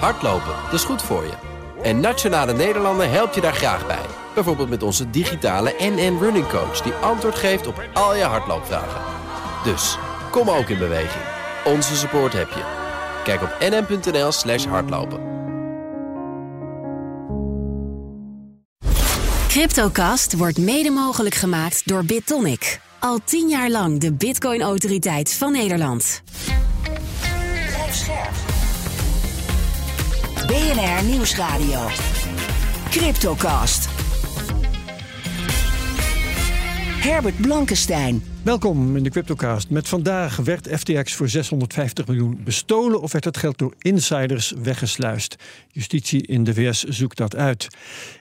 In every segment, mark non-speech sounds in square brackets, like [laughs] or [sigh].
Hardlopen, dat is goed voor je. En Nationale Nederlanden helpt je daar graag bij. Bijvoorbeeld met onze digitale NN Running Coach... die antwoord geeft op al je hardloopvragen. Dus, kom ook in beweging. Onze support heb je. Kijk op nn.nl slash hardlopen. Cryptocast wordt mede mogelijk gemaakt door BitTonic. Al tien jaar lang de bitcoin-autoriteit van Nederland. Blijf scherp. BNR Nieuwsradio. Cryptocast. Herbert Blankenstein. Welkom in de Cryptocast. Met vandaag werd FTX voor 650 miljoen bestolen of werd het geld door insiders weggesluist? Justitie in de VS zoekt dat uit.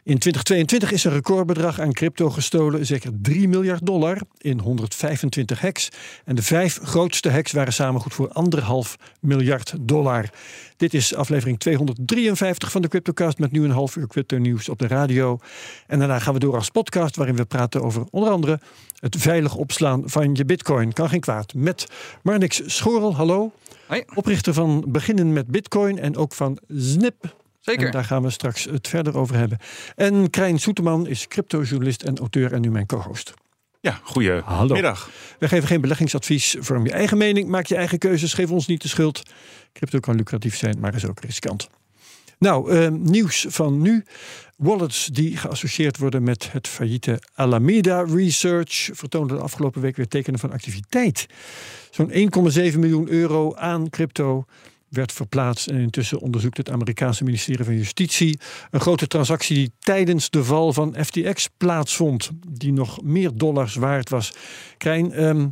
In 2022 is een recordbedrag aan crypto gestolen, zeker 3 miljard dollar in 125 hacks. En de vijf grootste hacks waren samen goed voor anderhalf miljard dollar. Dit is aflevering 253 van de Cryptocast met nu een half uur crypto nieuws op de radio. En daarna gaan we door als podcast waarin we praten over onder andere het veilig opslaan van je bitcoin. Kan geen kwaad. Met Marnix Schorel, hallo. Hoi. Oprichter van Beginnen met Bitcoin en ook van Snip. Zeker. En daar gaan we straks het verder over hebben. En Krijn Soeterman is cryptojournalist en auteur en nu mijn co-host. Ja, goedemiddag. We geven geen beleggingsadvies. Vorm je eigen mening, maak je eigen keuzes. Geef ons niet de schuld. Crypto kan lucratief zijn, maar is ook riskant. Nou, eh, nieuws van nu. Wallets die geassocieerd worden met het failliete Alameda Research vertoonden de afgelopen week weer tekenen van activiteit. Zo'n 1,7 miljoen euro aan crypto werd verplaatst. En intussen onderzoekt het Amerikaanse ministerie van Justitie een grote transactie die tijdens de val van FTX plaatsvond, die nog meer dollars waard was. Krijn, ehm,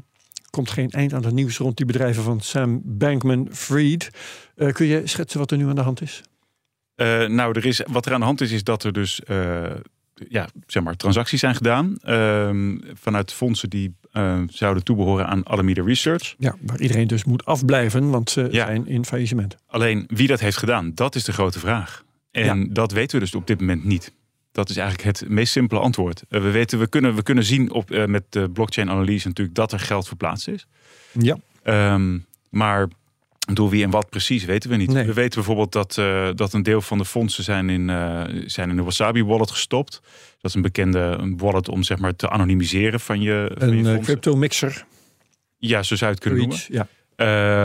komt geen eind aan het nieuws rond die bedrijven van Sam Bankman-Fried. Eh, kun je schetsen wat er nu aan de hand is? Uh, nou, er is, wat er aan de hand is, is dat er dus uh, ja, zeg maar, transacties zijn gedaan uh, vanuit fondsen die zouden toebehoren aan Alameda Research. Ja, waar iedereen dus moet afblijven, want ze ja. zijn in faillissement. Alleen wie dat heeft gedaan, dat is de grote vraag. En ja. dat weten we dus op dit moment niet. Dat is eigenlijk het meest simpele antwoord. we, weten, we, kunnen, we kunnen zien op, met de blockchain-analyse natuurlijk dat er geld verplaatst is. Ja. Um, maar door wie en wat precies weten we niet. Nee. We weten bijvoorbeeld dat, uh, dat een deel van de fondsen zijn in, uh, zijn in de Wasabi wallet gestopt. Dat is een bekende een wallet om zeg maar te anonimiseren van je. Van een je uh, crypto mixer. Ja, zo zou je het kunnen Zoiets, noemen. Ja.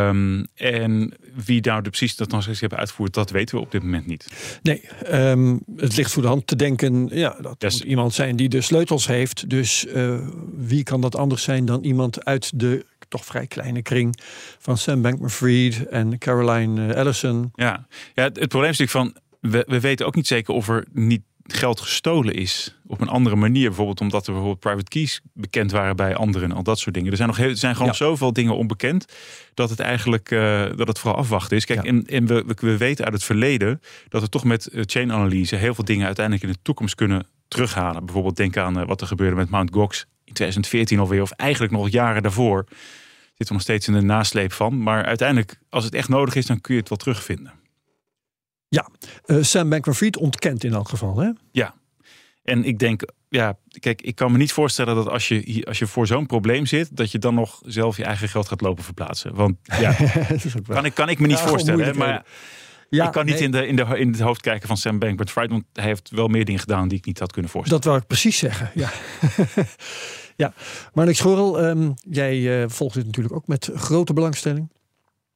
Um, en wie nou de precies dat transactie hebben uitgevoerd, dat weten we op dit moment niet. Nee, um, het ligt voor de hand te denken, ja, dat Yes. moet iemand zijn die de sleutels heeft. Dus uh, wie kan dat anders zijn dan iemand uit de toch vrij kleine kring van Sam Bankman-Fried en Caroline uh, Ellison. Ja, ja het, het probleem is natuurlijk van, we, we weten ook niet zeker of er niet geld gestolen is op een andere manier. Bijvoorbeeld omdat er bijvoorbeeld private keys bekend waren bij anderen en al dat soort dingen. Er zijn nog heel, er zijn gewoon Ja. zoveel dingen onbekend dat het eigenlijk uh, dat het vooral afwachten is. Kijk, Ja. en, en we, we, we weten uit het verleden dat we toch met uh, chain analyse heel veel dingen uiteindelijk in de toekomst kunnen terughalen. Bijvoorbeeld denk aan wat er gebeurde met Mt. Gox in 2014 alweer, of eigenlijk nog jaren daarvoor. Zitten we nog steeds in de nasleep van. Maar uiteindelijk, als het echt nodig is, dan kun je het wel terugvinden. Ja, uh, Sam Bankman-Fried ontkent in elk geval. Hè? Ja, en ik denk, ja, kijk, ik kan me niet voorstellen dat als je, als je voor zo'n probleem zit, dat je dan nog zelf je eigen geld gaat lopen verplaatsen. Want ja, [laughs] kan ik, kan ik me niet Ja, voorstellen. Hè? Maar. Ja, ik kan niet nee, in, de, in, de, in het hoofd kijken van Sam Bankman-Fried, want hij heeft wel meer dingen gedaan die ik niet had kunnen voorstellen. Dat wou ik precies zeggen. Ja, [laughs] ja. maar Nick Schorel, um, jij uh, volgt dit natuurlijk ook met grote belangstelling.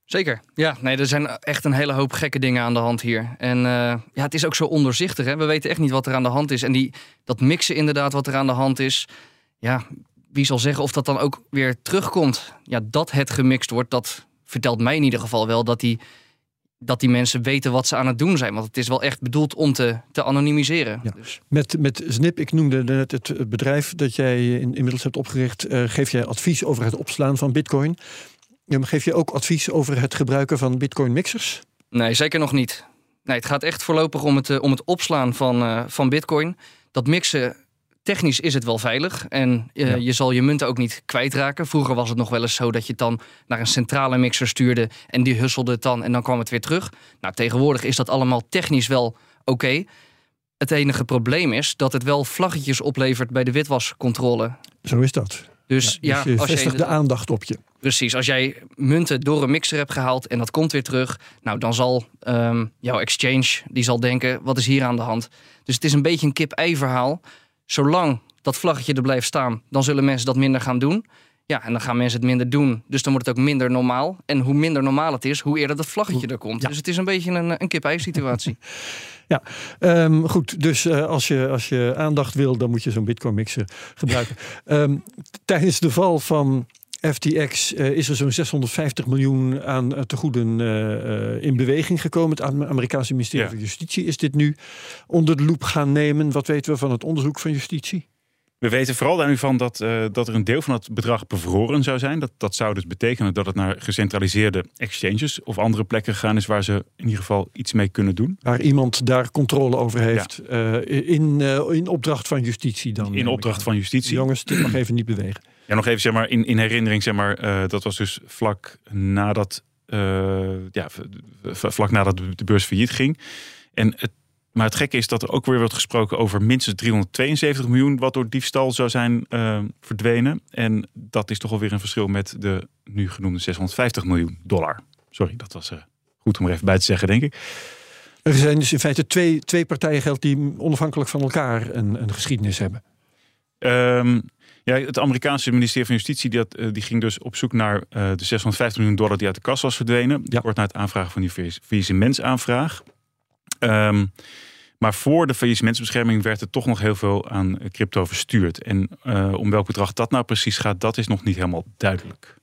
Zeker. Ja, nee, er zijn echt een hele hoop gekke dingen aan de hand hier. En uh, ja, het is ook zo ondoorzichtig. Hè? We weten echt niet wat er aan de hand is. En die, dat mixen inderdaad wat er aan de hand is. Ja, wie zal zeggen of dat dan ook weer terugkomt? Ja, dat het gemixt wordt, dat vertelt mij in ieder geval wel dat die, dat die mensen weten wat ze aan het doen zijn. Want het is wel echt bedoeld om te, te anonimiseren. Ja. Dus, Met, met Snip, ik noemde net het, bedrijf dat jij in, inmiddels hebt opgericht. Uh, geef jij advies over het opslaan van bitcoin. Geef je ook advies over het gebruiken van bitcoin mixers? nee, zeker nog niet. Nee, het gaat echt voorlopig om het, uh, om het opslaan van, uh, van bitcoin. Dat mixen, technisch is het wel veilig. En uh, ja. je zal je munten ook niet kwijtraken. Vroeger was het nog wel eens zo dat je het dan naar een centrale mixer stuurde... en die husselde het dan en dan kwam het weer terug. Nou, tegenwoordig is dat allemaal technisch wel oké. Okay. Het enige probleem is dat het wel vlaggetjes oplevert bij de witwascontrole. Zo is dat. Dus ja, dus je als vestigt je de aandacht op je. Precies, als jij munten door een mixer hebt gehaald en dat komt weer terug, nou dan zal ehm, jouw exchange die zal denken: wat is hier aan de hand? Dus het is een beetje een kip-ei verhaal. Zolang dat vlaggetje er blijft staan, dan zullen mensen dat minder gaan doen. Ja, en dan gaan mensen het minder doen. Dus dan wordt het ook minder normaal. En hoe minder normaal het is, hoe eerder dat vlaggetje er komt. Ja. Dus het is een beetje een, een kip-ei situatie. [laughs] Ja, ehm, goed. Dus eh, als, je, als je aandacht wil, dan moet je zo'n Bitcoin mixer gebruiken. [laughs] Ehm, tijdens de val van FTX eh, is er zo'n 650 miljoen aan uh, tegoeden eh, eh, in beweging gekomen. Het Am- Amerikaanse ministerie Ja. van Justitie is dit nu onder de loep gaan nemen. Wat weten we van het onderzoek van justitie? We weten vooral daar nu van dat, eh, dat er een deel van het bedrag bevroren zou zijn. Dat, dat zou dus betekenen dat het naar gecentraliseerde exchanges of andere plekken gegaan is waar ze in ieder geval iets mee kunnen doen. Waar iemand daar controle over heeft. eh, in, eh, in opdracht van justitie dan. In opdracht van justitie. Jongens, dit mag even niet bewegen. Ja, nog even zeg maar in, in herinnering, zeg maar, eh, dat was dus vlak nadat, eh, ja, vlak nadat de beurs failliet ging. En het, maar het gekke is dat er ook weer wordt gesproken over minstens 372 miljoen wat door diefstal zou zijn eh, verdwenen. En dat is toch alweer een verschil met de nu genoemde 650 miljoen dollar. Sorry, dat was goed om er even bij te zeggen, denk ik. Er zijn dus in feite twee, twee partijen geldt die onafhankelijk van elkaar een, een geschiedenis hebben. Ehm, ja, het Amerikaanse ministerie van Justitie eh, die ging dus op zoek naar eh, de 650 miljoen dollar die uit de kas was verdwenen. Ja. Kort na het aanvragen van die faillissementsaanvraag. Ehm maar voor de faillissementsbescherming werd er toch nog heel veel aan crypto verstuurd. En eh, om welk bedrag dat nou precies gaat, dat is nog niet helemaal duidelijk.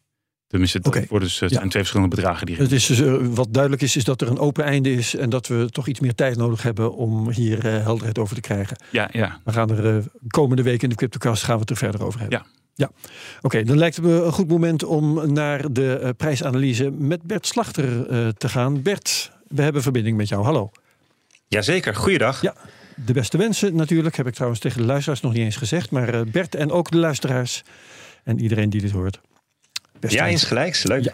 Tenminste, dat Oké. worden dus, het Ja. zijn twee verschillende bedragen die Het is dus, eh, wat duidelijk is, is dat er een open einde is en dat we toch iets meer tijd nodig hebben om hier eh, helderheid over te krijgen. Ja, ja. We gaan er eh, komende week in de CryptoCast gaan we het er verder over hebben. Ja. Ja, oké. dan lijkt het me een goed moment om naar de eh, prijsanalyse met Bert Slachter eh, te gaan. Bert, we hebben verbinding met jou. Hallo. Jazeker, goeiedag. Ja, de beste wensen natuurlijk. Heb ik trouwens tegen de luisteraars nog niet eens gezegd. Maar eh, Bert en ook de luisteraars en iedereen die dit hoort. Ja, wensen. insgelijks. Leuk. Ja.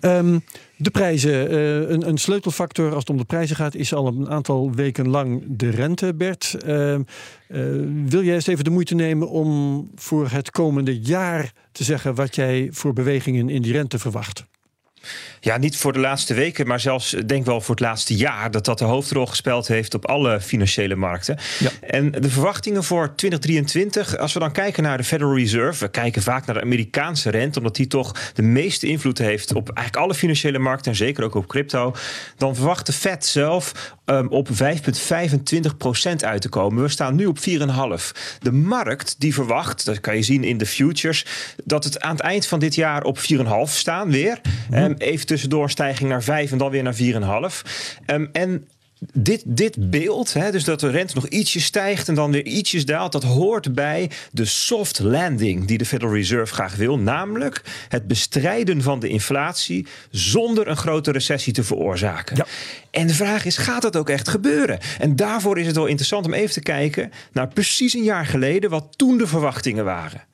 Ehm, de prijzen. eh, een, een sleutelfactor als het om de prijzen gaat, is al een aantal weken lang de rente, Bert. Ehm, eh, wil jij eens even de moeite nemen om voor het komende jaar te zeggen wat jij voor bewegingen in die rente verwacht? Ja, niet voor de laatste weken, maar zelfs eh, denk wel voor het laatste jaar dat dat de hoofdrol gespeeld heeft op alle financiële markten. Ja. En de verwachtingen voor 2023, als we dan kijken naar de Federal Reserve, we kijken vaak naar de Amerikaanse rente, omdat die toch de meeste invloed heeft op eigenlijk alle financiële markten en zeker ook op crypto, dan verwacht de Fed zelf um, op 5,25% uit te komen. We staan nu op 4,5. De markt die verwacht, dat kan je zien in de futures, dat het aan het eind van dit jaar op 4,5 staan weer. Um, even tussendoor stijging naar 5 en dan weer naar 4,5. Um, en dit, dit beeld, hè, dus dat de rente nog ietsjes stijgt en dan weer ietsjes daalt, dat hoort bij de soft landing die de Federal Reserve graag wil. Namelijk het bestrijden van de inflatie zonder een grote recessie te veroorzaken. Ja. En de vraag is, gaat dat ook echt gebeuren? En daarvoor is het wel interessant om even te kijken naar precies een jaar geleden wat toen de verwachtingen waren.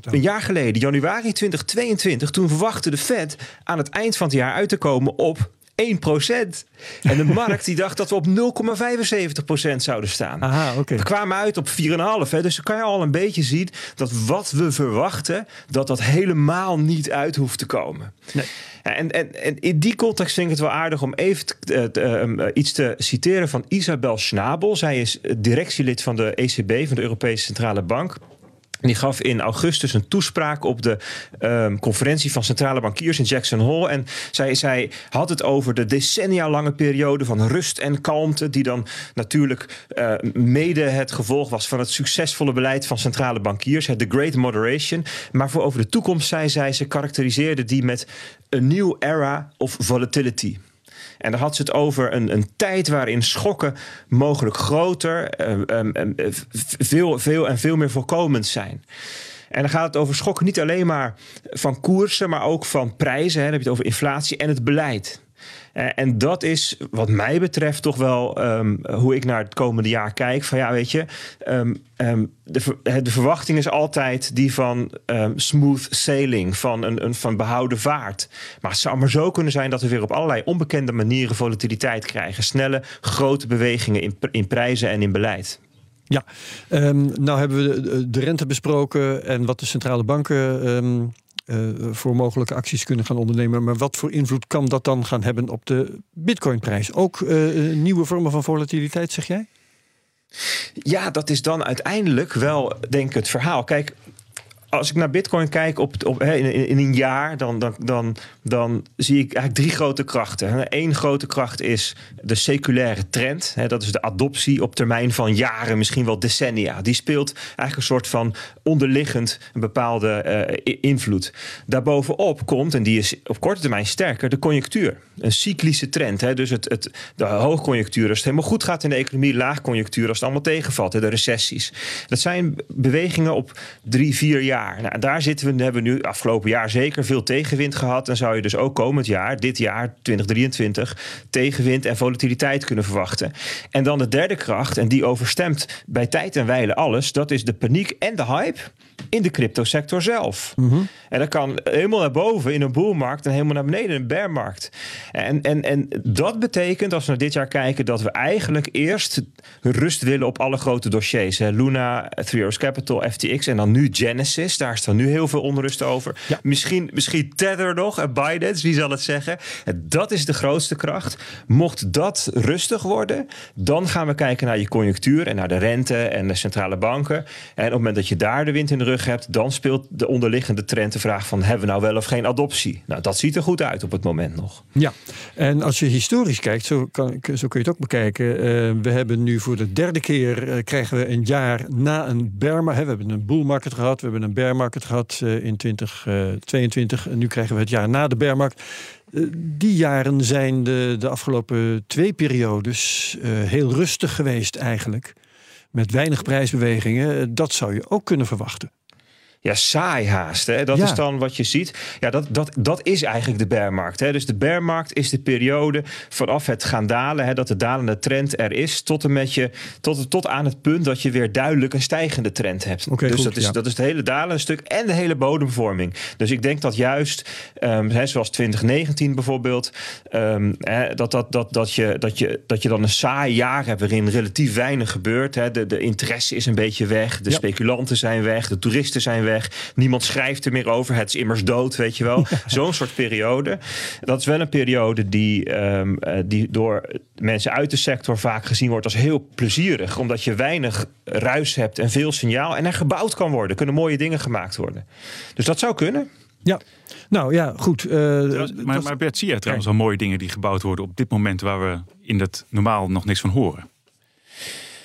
Een jaar geleden, januari 2022, toen verwachtte de Fed aan het eind van het jaar uit te komen op 1%. En de [laughs] markt die dacht dat we op 0,75% zouden staan. Aha, oké. We kwamen uit op 4,5. Hè, dus dan kan je al een beetje zien dat wat we verwachten, dat dat helemaal niet uit hoeft te komen. Nee. En, en, en in die context vind ik het wel aardig om even te, eh, te, eh, iets te citeren van Isabel Schnabel. Zij is directielid van de ECB, van de Europese Centrale Bank. Die gaf in augustus een toespraak op de um, conferentie van centrale bankiers in Jackson Hole. En zij, zij had het over de decennia lange periode van rust en kalmte, die dan natuurlijk uh, mede het gevolg was van het succesvolle beleid van centrale bankiers, de Great Moderation. Maar voor over de toekomst zei zij, ze karakteriseerde die met a new era of volatility. En daar had ze het over een, een tijd waarin schokken mogelijk groter, um, um, veel, veel en veel meer voorkomend zijn. En dan gaat het over schokken niet alleen maar van koersen, maar ook van prijzen. Hè. Dan heb je het over inflatie en het beleid. Uh, en dat is wat mij betreft toch wel um, hoe ik naar het komende jaar kijk. Van ja, weet je, um, um, de, de, verwachting is altijd die van smooth sailing, van een, een van behouden vaart. Maar het zou maar zo kunnen zijn dat we weer op allerlei onbekende manieren volatiliteit krijgen. Snelle, grote bewegingen in, in prijzen en in beleid. Ja, nou hebben we de, de, rente besproken en wat de centrale banken voor mogelijke acties kunnen gaan ondernemen. Maar wat voor invloed kan dat dan gaan hebben op de bitcoinprijs? Ook uh, nieuwe vormen van volatiliteit, zeg jij? Ja, dat is dan uiteindelijk wel, denk ik, het verhaal. Kijk, als ik naar Bitcoin kijk op, op, in, in, een jaar, dan, dan, dan, dan zie ik eigenlijk drie grote krachten. Eén grote kracht is de seculaire trend. Dat is de adoptie op termijn van jaren, misschien wel decennia. Die speelt eigenlijk een soort van onderliggend een bepaalde uh, invloed. Daarbovenop komt, en die is op korte termijn sterker, de conjunctuur. Een cyclische trend. Hè? Dus het, het, de hoogconjunctuur, als het helemaal goed gaat in de economie, laagconjunctuur, als het allemaal tegenvalt, hè? de recessies. Dat zijn bewegingen op drie, vier jaar. Nou, daar zitten we, hebben we nu afgelopen jaar zeker veel tegenwind gehad. En zou je dus ook komend jaar, dit jaar 2023, tegenwind en volatiliteit kunnen verwachten. En dan de derde kracht, en die overstemt bij tijd en wijle alles, dat is de paniek en de hype in de cryptosector zelf. Mhm. En dat kan helemaal naar boven in een boelmarkt en helemaal naar beneden in een bearmarkt. En, en, en dat betekent, als we naar dit jaar kijken, dat we eigenlijk eerst rust willen op alle grote dossiers. Hè. Luna, Three Arrows Capital, FTX en dan nu Genesis. Daar is dan nu heel veel onrust over. Misschien, misschien Tether nog en Binance, wie zal het zeggen? Dat is de grootste kracht. Mocht dat rustig worden, dan gaan we kijken naar je conjunctuur en naar de rente en de centrale banken. En op het moment dat je daar de wind in de rug hebt, dan speelt de onderliggende trend de vraag van hebben we nou wel of geen adoptie? Nou, dat ziet er goed uit op het moment nog. Ja, en als je historisch kijkt, zo, kan, zo kun je het ook bekijken. Uh, we hebben nu voor de derde keer uh, krijgen we een jaar na een bear. We hebben een bull market gehad, we hebben een bear market gehad uh, in 2022. en nu krijgen we het jaar na de bear market. Die jaren zijn de, de afgelopen twee periodes heel rustig geweest eigenlijk met weinig prijsbewegingen. Dat zou je ook kunnen verwachten ja, saai haast. Hè? Dat is dan wat je ziet. Ja, dat, dat, dat is eigenlijk de bearmarkt. Hè? Dus de bearmarkt is de periode vanaf het gaan dalen, hè, dat de dalende trend er is, tot, en met je, tot, tot aan het punt dat je weer duidelijk een stijgende trend hebt. Okay, dus goed, dat, is, ja. dat is het hele dalende stuk en de hele bodemvorming. Dus ik denk dat juist, um, hè, zoals 2019 bijvoorbeeld, um, hè, dat, dat, dat, dat, je, dat, je, dat je dan een saai jaar hebt waarin relatief weinig gebeurt. Hè? De, de interesse is een beetje weg, de Ja. speculanten zijn weg, de toeristen zijn weg. Niemand schrijft er meer over. Het is immers dood, weet je wel. [laughs] Zo'n soort periode. Dat is wel een periode die, ehm, eh, die door mensen uit de sector vaak gezien wordt als heel plezierig. Omdat je weinig ruis hebt en veel signaal. En er gebouwd kan worden. Kunnen mooie dingen gemaakt worden. Dus dat zou kunnen. Ja, nou ja, goed. eh, Trouwens, maar, dat- maar Bert, zie jij trouwens al mooie dingen die gebouwd worden op dit moment waar we in het normaal nog niks van horen?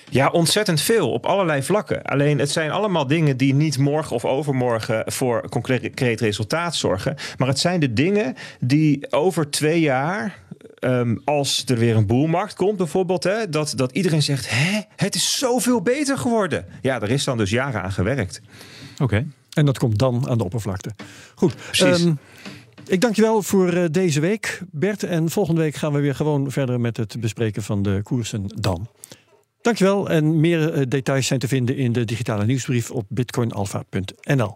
Ja, ontzettend veel op allerlei vlakken. Alleen het zijn allemaal dingen die niet morgen of overmorgen voor concreet resultaat zorgen. Maar het zijn de dingen die over twee jaar. ehm, als er weer een boelmarkt komt, bijvoorbeeld, hè, dat, dat iedereen zegt: Hè, het is zoveel beter geworden. Ja, er is dan dus jaren aan gewerkt. Oké. En dat komt dan aan de oppervlakte. Goed. Precies. ehm, ik dank je wel voor eh, deze week, Bert. En volgende week gaan we weer gewoon verder met het bespreken van de koersen dan. Dankjewel. En meer eh, details zijn te vinden in de digitale nieuwsbrief op bitcoinalpha.nl.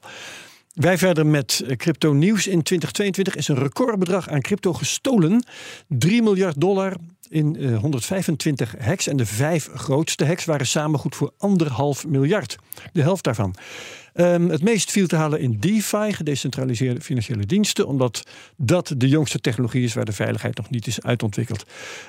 Wij verder met eh, crypto nieuws. In 2022 is een recordbedrag aan crypto gestolen. 3 miljard dollar in eh, 125 hacks. En de vijf grootste hacks waren samen goed voor anderhalf miljard. De helft daarvan. Ehm, het meest viel te halen in DeFi, gedecentraliseerde financiële diensten, omdat dat de jongste technologie is waar de veiligheid nog niet is uitontwikkeld.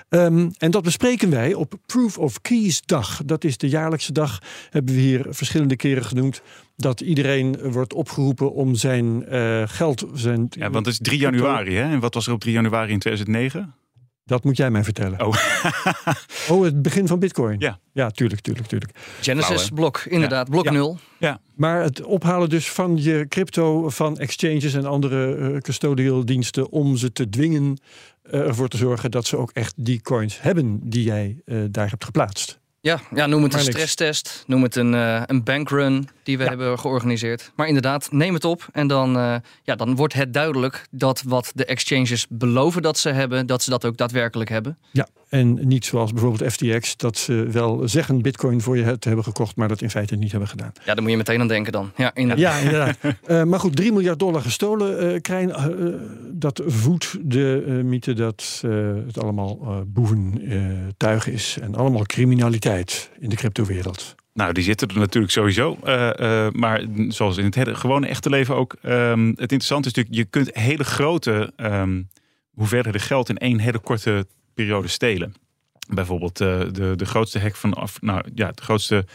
Ehm, en dat bespreken wij op Proof of Keys dag. Dat is de jaarlijkse dag, hebben we hier verschillende keren genoemd, dat iedereen wordt opgeroepen om zijn eh, geld, zijn. Ja, want het is 3 januari, hè? En wat was er op 3 januari in 2009? Dat moet jij mij vertellen. Oh. [laughs] Oh, het begin van Bitcoin. Ja. ja tuurlijk, tuurlijk, tuurlijk. Genesis Flauw, hè? blok, inderdaad, blok Ja. 0. Ja. Maar het ophalen dus van je crypto van exchanges en andere eh, custodial diensten om ze te dwingen eh, ervoor te zorgen dat ze ook echt die coins hebben die jij eh, daar hebt geplaatst. Ja, ja, noem het een stresstest, noem het een, eh, een bankrun die we Ja. hebben georganiseerd. Maar inderdaad, neem het op en dan, eh, ja, dan wordt het duidelijk dat wat de exchanges beloven dat ze hebben, dat ze dat ook daadwerkelijk hebben. Ja, en niet zoals bijvoorbeeld FTX, dat ze wel zeggen bitcoin voor je te hebben gekocht, maar dat in feite niet hebben gedaan. Ja, daar moet je meteen aan denken dan. Ja, inderdaad. Ja, inderdaad. [laughs] Eh, maar goed, 3 miljard dollar gestolen, Krijn, dat voedt de mythe dat het allemaal boeventuig is en allemaal criminaliteit in de cryptowereld. Nou, die zitten er natuurlijk sowieso. Uh, uh, maar zoals in het hele, gewone echte leven ook. Um, het interessante is natuurlijk, je kunt hele grote um, hoeveelheden geld in één hele korte periode stelen. Bijvoorbeeld uh, de, de grootste hack van af, nou ja, de grootste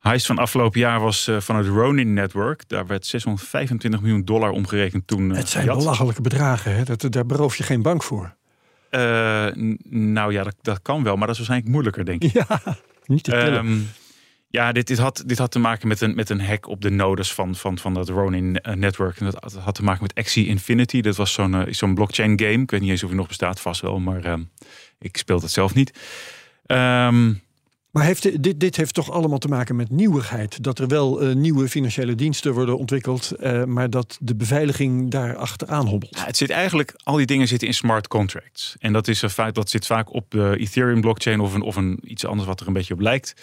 heist van afgelopen jaar was van het Ronin Network. Daar werd 625 miljoen dollar omgerekend toen. het zijn belachelijke bedragen, hè? Dat, daar beroof je geen bank voor. nou ja, dat, dat kan wel, maar dat is waarschijnlijk moeilijker, denk ik. Ja, niet te. Um, ja, dit, dit, had, dit had te maken met een, met een hack op de nodes van, van, van dat Ronin network. En dat had te maken met Axie Infinity. Dat was zo'n uh, zo'n blockchain game. Ik weet niet eens of hij nog bestaat, vast wel. Maar uh, ik speel het zelf niet. Um, maar heeft, dit, dit heeft toch allemaal te maken met nieuwigheid? Dat er wel uh, nieuwe financiële diensten worden ontwikkeld, uh, maar dat de beveiliging daar achteraan hobbelt. Ja, het zit eigenlijk, al die dingen zitten in smart contracts. En dat, is een feit, dat zit vaak op de Ethereum blockchain of, een, of een, iets anders wat er een beetje op lijkt.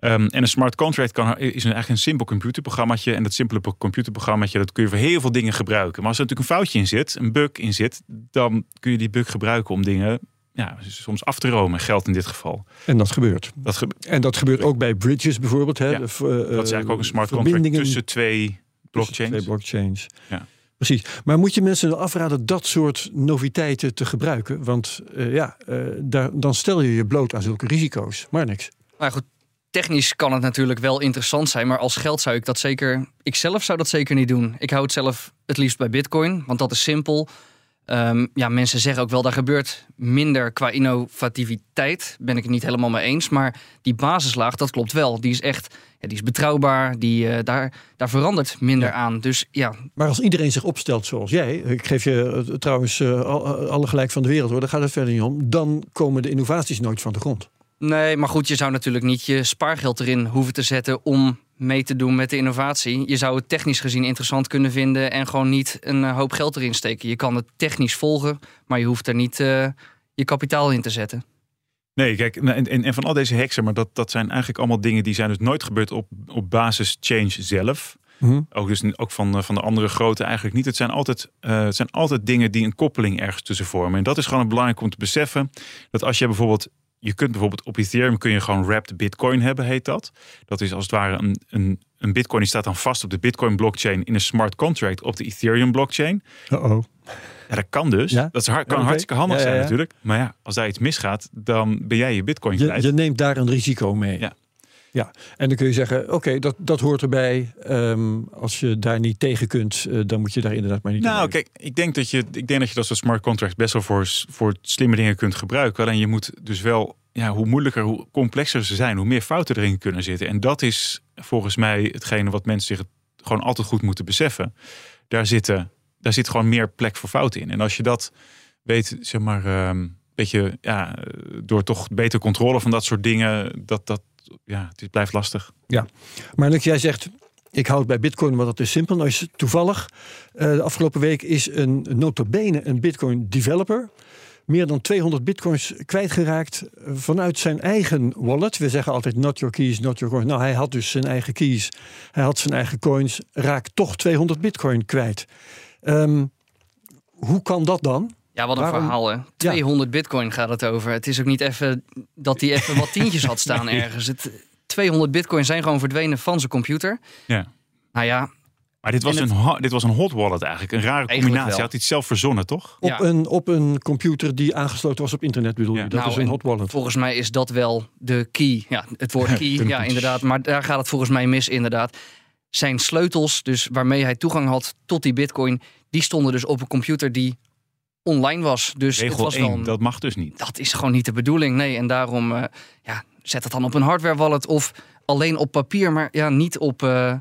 Um, en een smart contract kan, is een, eigenlijk een simpel computerprogrammaatje. En dat simpele computerprogrammaatje, dat kun je voor heel veel dingen gebruiken. Maar als er natuurlijk een foutje in zit, een bug in zit, dan kun je die bug gebruiken om dingen ja, soms af te romen. Geld in dit geval. En dat gebeurt. Dat ge en dat gebeurt ook bij bridges bijvoorbeeld. Hè? Ja, de, uh, dat is eigenlijk ook een smart contract tussen twee blockchains. Tussen twee blockchains. Ja. Precies. Maar moet je mensen afraden dat soort noviteiten te gebruiken? Want uh, ja, uh, daar, dan stel je je bloot aan zulke risico's. Maar niks. Maar goed, technisch kan het natuurlijk wel interessant zijn, maar als geld zou ik dat zeker. Ik zelf zou dat zeker niet doen. Ik hou het zelf het liefst bij Bitcoin, want dat is simpel. Um, ja, mensen zeggen ook wel, daar gebeurt minder qua innovativiteit. Ben ik het niet helemaal mee eens. Maar die basislaag, dat klopt wel. Die is echt ja, die is betrouwbaar. Die, uh, daar, daar verandert minder ja. aan. Dus, ja. Maar als iedereen zich opstelt zoals jij, ik geef je uh, trouwens uh, alle gelijk van de wereld hoor, daar gaat het verder niet om. Dan komen de innovaties nooit van de grond. Nee, maar goed, je zou natuurlijk niet je spaargeld erin hoeven te zetten om mee te doen met de innovatie. Je zou het technisch gezien interessant kunnen vinden en gewoon niet een hoop geld erin steken. Je kan het technisch volgen, maar je hoeft er niet uh, je kapitaal in te zetten. Nee, kijk, en, en, en van al deze heksen, maar dat, dat zijn eigenlijk allemaal dingen die zijn dus nooit gebeurd op, op basis change zelf. Mm -hmm. Ook, dus, ook van, van de andere grote eigenlijk niet. Het zijn, altijd, uh, het zijn altijd dingen die een koppeling ergens tussen vormen. En dat is gewoon belangrijk om te beseffen. Dat als je bijvoorbeeld je kunt bijvoorbeeld op Ethereum kun je gewoon wrapped bitcoin hebben, heet dat. Dat is als het ware een, een, een bitcoin die staat dan vast op de bitcoin blockchain in een smart contract op de Ethereum blockchain. Uh oh. Ja, dat kan dus. Ja? Dat is hard, kan Ja, hartstikke handig Ja, zijn natuurlijk. Maar ja, als daar iets misgaat, dan ben jij je bitcoin Je, kwijt. je neemt daar een risico mee. Ja. Ja, en dan kun je zeggen, oké, dat, dat hoort erbij. Ehm, als je daar niet tegen kunt, eh, dan moet je daar inderdaad maar niet Nou, kijk, ik denk dat je, ik denk dat je dat soort smart contracts best wel voor, voor slimme dingen kunt gebruiken. Alleen je moet dus wel, ja, hoe moeilijker, hoe complexer ze zijn, hoe meer fouten erin kunnen zitten. En dat is volgens mij hetgene wat mensen zich gewoon altijd goed moeten beseffen. Daar, zitten, daar zit gewoon meer plek voor fouten in. En als je dat weet, zeg maar, ehm beetje, ja, door toch beter controle van dat soort dingen, dat, dat, ja, het blijft lastig. Maar Luc, jij zegt, ik houd bij bitcoin, want dat is simpel. Nou is toevallig, eh, de afgelopen week is een notabene een bitcoin developer... meer dan 200 bitcoins kwijtgeraakt eh, vanuit zijn eigen wallet. We zeggen altijd not your keys, not your coins. Nou, hij had dus zijn eigen keys. Hij had zijn eigen coins, raakt toch 200 bitcoin kwijt. Ehm, hoe kan dat dan? Ja, wat een Waarom- verhaal hè. 200 bitcoin gaat het over. Het is ook niet even dat hij even wat tientjes had staan [laughs] ergens. Het, 200 bitcoin zijn gewoon verdwenen van zijn computer. Ja. Nou ja, Maar dit was, En een, dit was een hot wallet eigenlijk. Een rare combinatie. Hij had iets zelf verzonnen, toch? Op, Ja. een, op een computer die aangesloten was op internet bedoel je? Ja. Dat Nou, is een en hot wallet. volgens mij is dat wel de key. Ja, het woord key, ja inderdaad. Maar daar gaat het volgens mij mis inderdaad. Zijn sleutels, dus waarmee hij toegang had tot die bitcoin... die stonden dus op een computer die online was. Dus het Regel was 1, wel een- dat mag dus niet. dat is gewoon niet de bedoeling. Nee, en daarom eh, ja, zet het dan op een hardware wallet of alleen op papier, maar ja, niet op, eh,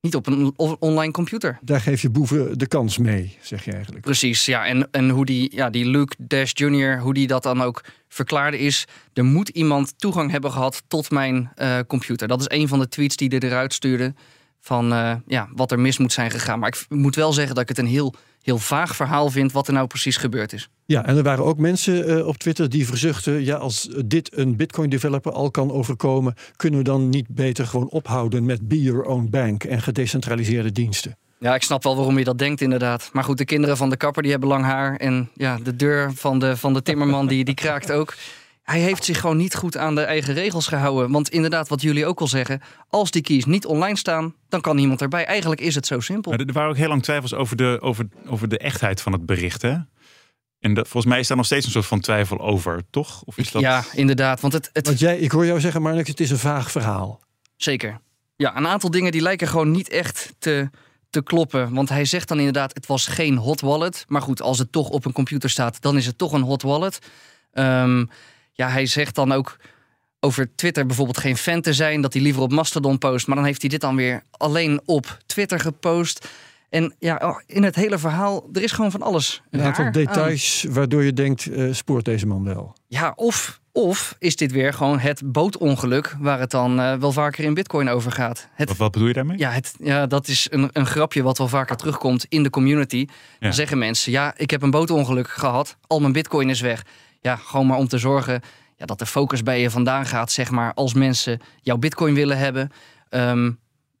niet op een online computer. Daar geef je boeven de kans mee, zeg je eigenlijk. Precies, ja. En, en hoe die, ja, die Luke Dash Jr., hoe die dat dan ook verklaarde is... er moet iemand toegang hebben gehad tot mijn eh, computer. Dat is een van de tweets die hij eruit stuurde... van eh, ja, wat er mis moet zijn gegaan. Maar ik moet wel zeggen dat ik het een heel, heel vaag verhaal vind... wat er nou precies gebeurd is. Ja, en er waren ook mensen eh, op Twitter die verzuchten: ja, als dit een Bitcoin-developer al kan overkomen, kunnen we dan niet beter gewoon ophouden met Be Your Own Bank en gedecentraliseerde diensten? Ja, ik snap wel waarom je dat denkt, inderdaad. Maar goed, de kinderen van de kapper die hebben lang haar. En ja, de deur van de, van de timmerman die, die kraakt ook. Hij heeft zich gewoon niet goed aan de eigen regels gehouden. Want inderdaad, wat jullie ook al zeggen, als die keys niet online staan, dan kan niemand erbij. Eigenlijk is het zo simpel. Maar er waren ook heel lang twijfels over de, over, over de echtheid van het bericht. Hè? En dat, volgens mij is daar nog steeds een soort van twijfel over, toch? Of is dat... Ja, inderdaad. Want het, het, Want jij, ik hoor jou zeggen, Marnix, het is een vaag verhaal. Zeker. Ja, een aantal dingen die lijken gewoon niet echt te, te kloppen. Want hij zegt dan inderdaad, het was geen hot wallet. Maar goed, als het toch op een computer staat, dan is het toch een hot wallet. Ehm, ja, hij zegt dan ook over Twitter bijvoorbeeld geen fan te zijn. Dat hij liever op Mastodon post. Maar dan heeft hij dit dan weer alleen op Twitter gepost. En ja, oh, in het hele verhaal, er is gewoon van alles. Een aantal aan. details waardoor je denkt, eh, spoort deze man wel. Ja, of, of is dit weer gewoon het bootongeluk waar het dan eh, wel vaker in Bitcoin over gaat? Het, Wat, wat bedoel je daarmee? ja, het, ja, dat is een, een grapje wat wel vaker terugkomt in de community. Ja. Dan zeggen mensen, ja, ik heb een bootongeluk gehad, al mijn Bitcoin is weg. Ja, gewoon maar om te zorgen ja, dat de focus bij je vandaan gaat, zeg maar, als mensen jouw Bitcoin willen hebben. Ehm,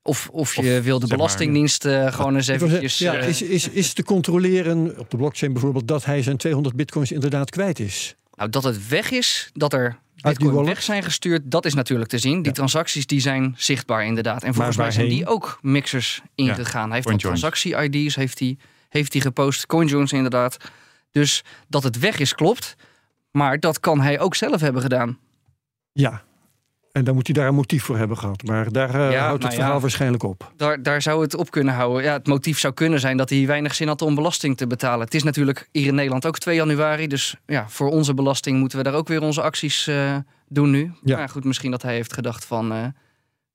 of, of je Of, wil de zeg maar, Belastingdienst eh, gewoon eens eventjes... ja, eh, is, is, is te controleren op de blockchain bijvoorbeeld dat hij zijn 200 bitcoins inderdaad kwijt is? Nou, dat het weg is, dat er bitcoin weg zijn gestuurd, dat is natuurlijk te zien. Die Ja. transacties die zijn zichtbaar inderdaad. En volgens mij zijn die ook mixers ingegaan. hij heeft transactie-ID's heeft hij, heeft hij gepost. CoinJoins inderdaad. Dus dat het weg is, klopt. Maar dat kan hij ook zelf hebben gedaan. Ja. En dan moet hij daar een motief voor hebben gehad. Maar daar eh, Ja, houdt het nou verhaal ja. waarschijnlijk op. Daar, daar zou het op kunnen houden. Ja, het motief zou kunnen zijn dat hij weinig zin had om belasting te betalen. Het is natuurlijk hier in Nederland ook 2 januari. Dus ja, voor onze belasting moeten we daar ook weer onze acties eh, doen nu. Ja. Maar goed, misschien dat hij heeft gedacht van... eh,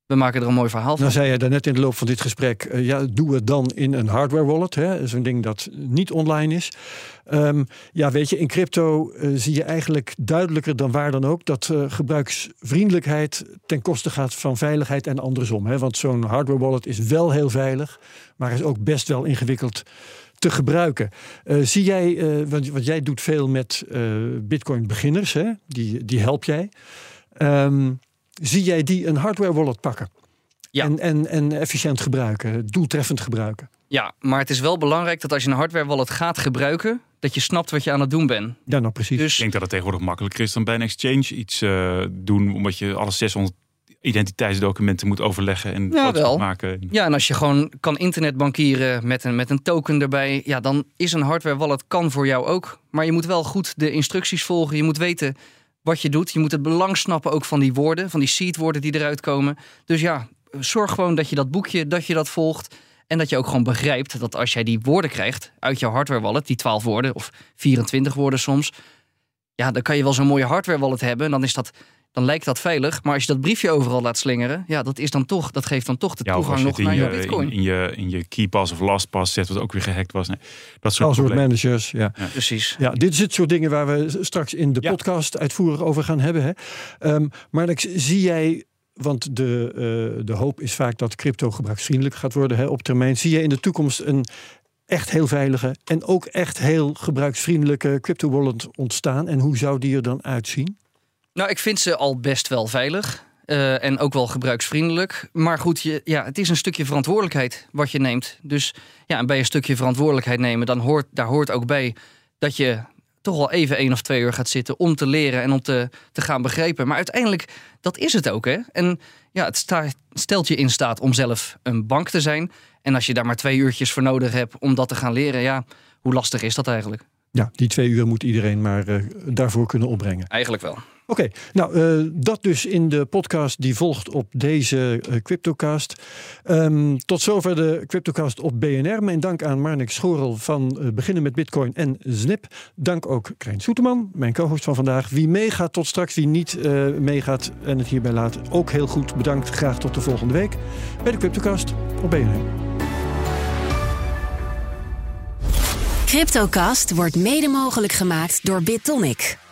we maken er een mooi verhaal van. Nou zei je daarnet in de loop van dit gesprek, eh, ja, doe het dan in een hardware wallet. hè, Zo'n ding dat niet online is. Ehm, ja, weet je, in crypto eh, zie je eigenlijk duidelijker dan waar dan ook dat eh, gebruiksvriendelijkheid ten koste gaat van veiligheid en andersom. Hè? Want zo'n hardware wallet is wel heel veilig, maar is ook best wel ingewikkeld te gebruiken. Zie jij, want, want jij doet veel met eh, Bitcoin beginners, hè? Die, die help jij. Ehm, zie jij die een hardware wallet pakken? Ja. En, en, en efficiënt gebruiken, doeltreffend gebruiken. Ja, maar het is wel belangrijk dat als je een hardware wallet gaat gebruiken, dat je snapt wat je aan het doen bent. Ja, nou precies. Dus Ik denk dat het tegenwoordig makkelijker is dan bij een exchange iets eh, doen, omdat je alle 600 identiteitsdocumenten moet overleggen en Ja, wel. maken. ja, en als je gewoon kan internetbankieren met een, met een token erbij, ja, dan is een hardware wallet kan voor jou ook. Maar je moet wel goed de instructies volgen. Je moet weten wat je doet. Je moet het belang snappen ook van die woorden, van die seedwoorden die eruit komen. Dus ja, zorg gewoon dat je dat boekje, dat je dat volgt. En dat je ook gewoon begrijpt dat als jij die woorden krijgt uit jouw hardware wallet, die 12 woorden of 24 woorden soms, ja, dan kan je wel zo'n mooie hardware wallet hebben. En dan is dat, dan lijkt dat veilig. Maar als je dat briefje overal laat slingeren, ja, dat is dan toch, dat geeft dan toch de Ja, toegang je nog naar je, bitcoin. in, in je, in je KeyPass of LastPass zet, wat ook weer gehackt was. Nee, dat soort managers, ja. Precies. Ja, dit is het soort dingen waar we straks in de Ja. podcast uitvoerig over gaan hebben. Hè. Ehm, maar dan zie jij, want de, eh, de hoop is vaak dat crypto gebruiksvriendelijk gaat worden hè, op termijn. Zie je in de toekomst een echt heel veilige en ook echt heel gebruiksvriendelijke crypto wallet ontstaan? En hoe zou die er dan uitzien? Nou, ik vind ze al best wel veilig. eh, en ook wel gebruiksvriendelijk. Maar goed, je, ja, het is een stukje verantwoordelijkheid wat je neemt. Dus ja, en bij een stukje verantwoordelijkheid nemen, dan hoort, daar hoort ook bij dat je toch wel even één of twee uur gaat zitten om te leren en om te, te gaan begrijpen. Maar uiteindelijk, dat is het ook. Hè? En ja, het sta- stelt je in staat om zelf een bank te zijn. En als je daar maar twee uurtjes voor nodig hebt om dat te gaan leren, ja, hoe lastig is dat eigenlijk? Ja, die twee uur moet iedereen maar eh, daarvoor kunnen opbrengen. Eigenlijk wel. Oké, nou eh, dat dus in de podcast die volgt op deze eh, Cryptocast. Ehm, tot zover de Cryptocast op BNR. Mijn dank aan Marnik Schorel van eh, Beginnen met Bitcoin en Snip. Dank ook Krijn Soeterman, mijn co-host van vandaag. Wie meegaat tot straks, wie niet meegaat en het hierbij laat, ook heel goed bedankt. Graag tot de volgende week bij de Cryptocast op BNR. Cryptocast wordt mede mogelijk gemaakt door BitTonic.